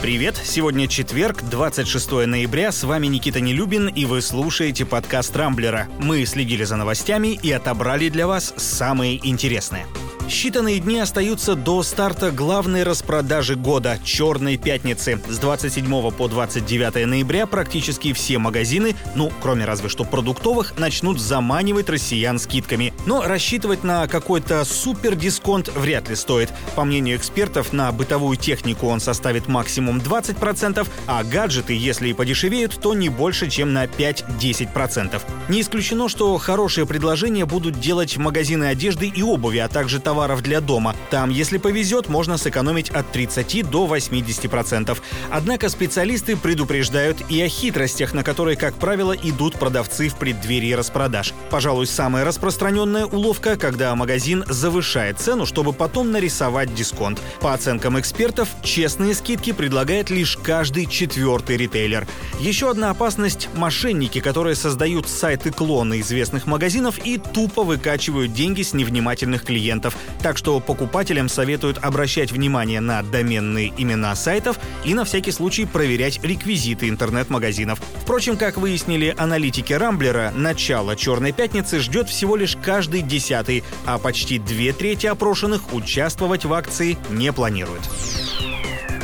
Привет! Сегодня четверг, 26 ноября. С вами Никита Нелюбин, и вы слушаете подкаст «Рамблера». Мы следили за новостями и отобрали для вас самые интересные. Считанные дни остаются до старта главной распродажи года – «Черной пятницы». С 27 по 29 ноября практически все магазины, ну, кроме разве что продуктовых, начнут заманивать россиян скидками. Но рассчитывать на какой-то супер дисконт вряд ли стоит. По мнению экспертов, на бытовую технику он составит максимум 20%, а гаджеты, если и подешевеют, то не больше, чем на 5-10%. Не исключено, что хорошие предложения будут делать магазины одежды и обуви, а также товары товаров для дома. Там, если повезет, можно сэкономить от 30 до 80%. Однако специалисты предупреждают и о хитростях, на которые, как правило, идут продавцы в преддверии распродаж. Пожалуй, самая распространенная уловка, когда магазин завышает цену, чтобы потом нарисовать дисконт. По оценкам экспертов, честные скидки предлагает лишь каждый четвертый ритейлер. Еще одна опасность – мошенники, которые создают сайты-клоны известных магазинов и тупо выкачивают деньги с невнимательных клиентов. Так что покупателям советуют обращать внимание на доменные имена сайтов и на всякий случай проверять реквизиты интернет-магазинов. Впрочем, как выяснили аналитики Рамблера, начало «Черной пятницы» ждет всего лишь каждый десятый, а почти две трети опрошенных участвовать в акции не планируют.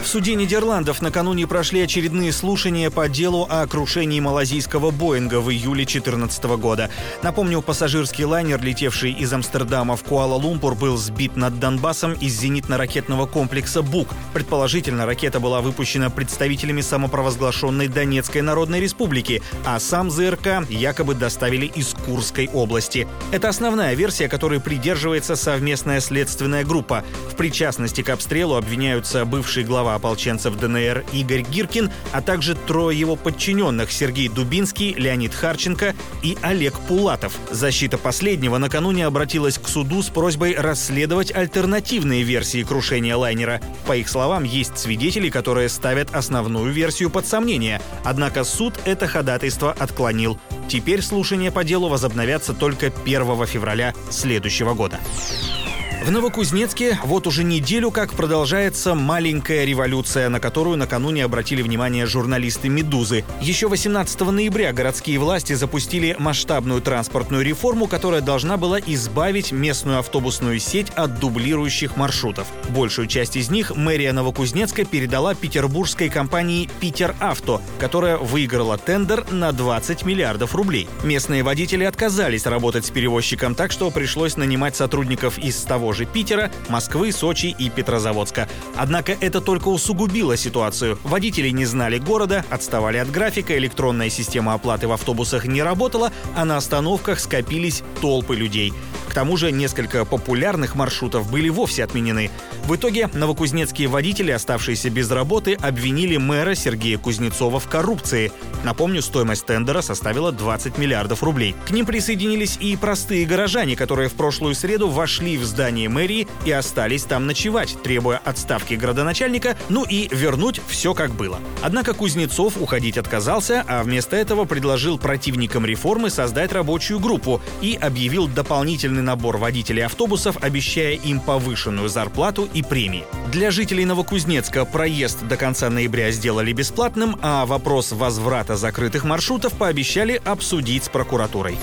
В суде Нидерландов накануне прошли очередные слушания по делу о крушении малазийского Боинга в июле 2014 года. Напомню, пассажирский лайнер, летевший из Амстердама в Куала-Лумпур, был сбит над Донбассом из зенитно-ракетного комплекса «Бук». Предположительно, ракета была выпущена представителями самопровозглашенной Донецкой Народной Республики, а сам ЗРК якобы доставили из Курской области. Это основная версия, которой придерживается совместная следственная группа. В причастности к обстрелу обвиняются бывший глава ополченцев ДНР Игорь Гиркин, а также трое его подчиненных Сергей Дубинский, Леонид Харченко и Олег Пулатов. Защита последнего накануне обратилась к суду с просьбой расследовать альтернативные версии крушения лайнера. По их словам, есть свидетели, которые ставят основную версию под сомнение. Однако суд это ходатайство отклонил. Теперь слушания по делу возобновятся только 1 февраля следующего года. В Новокузнецке вот уже неделю как продолжается маленькая революция, на которую накануне обратили внимание журналисты «Медузы». Еще 18 ноября городские власти запустили масштабную транспортную реформу, которая должна была избавить местную автобусную сеть от дублирующих маршрутов. Большую часть из них мэрия Новокузнецка передала петербургской компании «Питер Авто», которая выиграла тендер на 20 миллиардов рублей. Местные водители отказались работать с перевозчиком, так что пришлось нанимать сотрудников из того же Питера, Москвы, Сочи и Петрозаводска. Однако это только усугубило ситуацию. Водители не знали города, отставали от графика, электронная система оплаты в автобусах не работала, а на остановках скопились толпы людей. К тому же несколько популярных маршрутов были вовсе отменены. В итоге новокузнецкие водители, оставшиеся без работы, обвинили мэра Сергея Кузнецова в коррупции. Напомню, стоимость тендера составила 20 миллиардов рублей. К ним присоединились и простые горожане, которые в прошлую среду вошли в здание мэрии и остались там ночевать, требуя отставки градоначальника, ну и вернуть все как было. Однако Кузнецов уходить отказался, а вместо этого предложил противникам реформы создать рабочую группу и объявил дополнительный набор водителей автобусов, обещая им повышенную зарплату и премии. Для жителей Новокузнецка проезд до конца ноября сделали бесплатным, а вопрос возврата закрытых маршрутов пообещали обсудить с прокуратурой.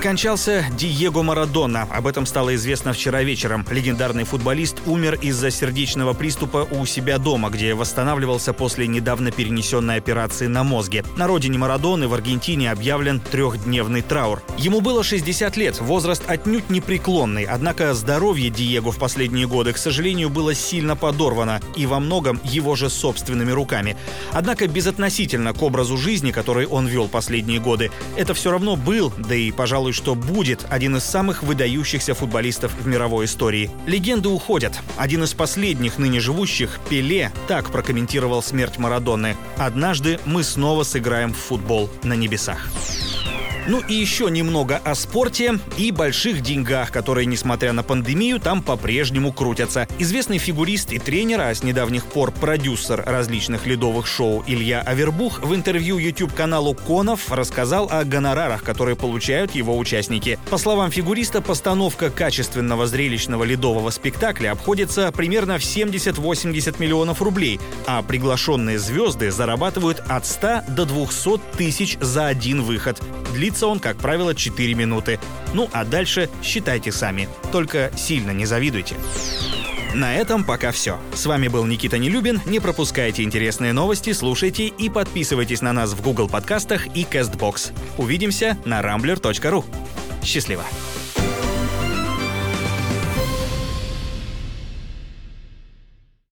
Скончался Диего Марадона. Об этом стало известно вчера вечером. Легендарный футболист умер из-за сердечного приступа у себя дома, где восстанавливался после недавно перенесенной операции на мозге. На родине Марадоны в Аргентине объявлен трехдневный траур. Ему было 60 лет, возраст отнюдь непреклонный, однако здоровье Диего в последние годы, к сожалению, было сильно подорвано и во многом его же собственными руками. Однако безотносительно к образу жизни, который он вел последние годы, это все равно был, да и, пожалуй, пожалуй, что будет один из самых выдающихся футболистов в мировой истории. Легенды уходят. Один из последних ныне живущих, Пеле, так прокомментировал смерть Марадоны. «Однажды мы снова сыграем в футбол на небесах». Ну и еще немного о спорте и больших деньгах, которые, несмотря на пандемию, там по-прежнему крутятся. Известный фигурист и тренер, а с недавних пор продюсер различных ледовых шоу Илья Авербух в интервью YouTube-каналу Конов рассказал о гонорарах, которые получают его участники. По словам фигуриста, постановка качественного зрелищного ледового спектакля обходится примерно в 70-80 миллионов рублей, а приглашенные звезды зарабатывают от 100 до 200 тысяч за один выход. Длится он, как правило, 4 минуты. Ну а дальше считайте сами. Только сильно не завидуйте. На этом пока все. С вами был Никита Нелюбин. Не пропускайте интересные новости, слушайте и подписывайтесь на нас в Google подкастах и CastBox. Увидимся на rambler.ru. Счастливо!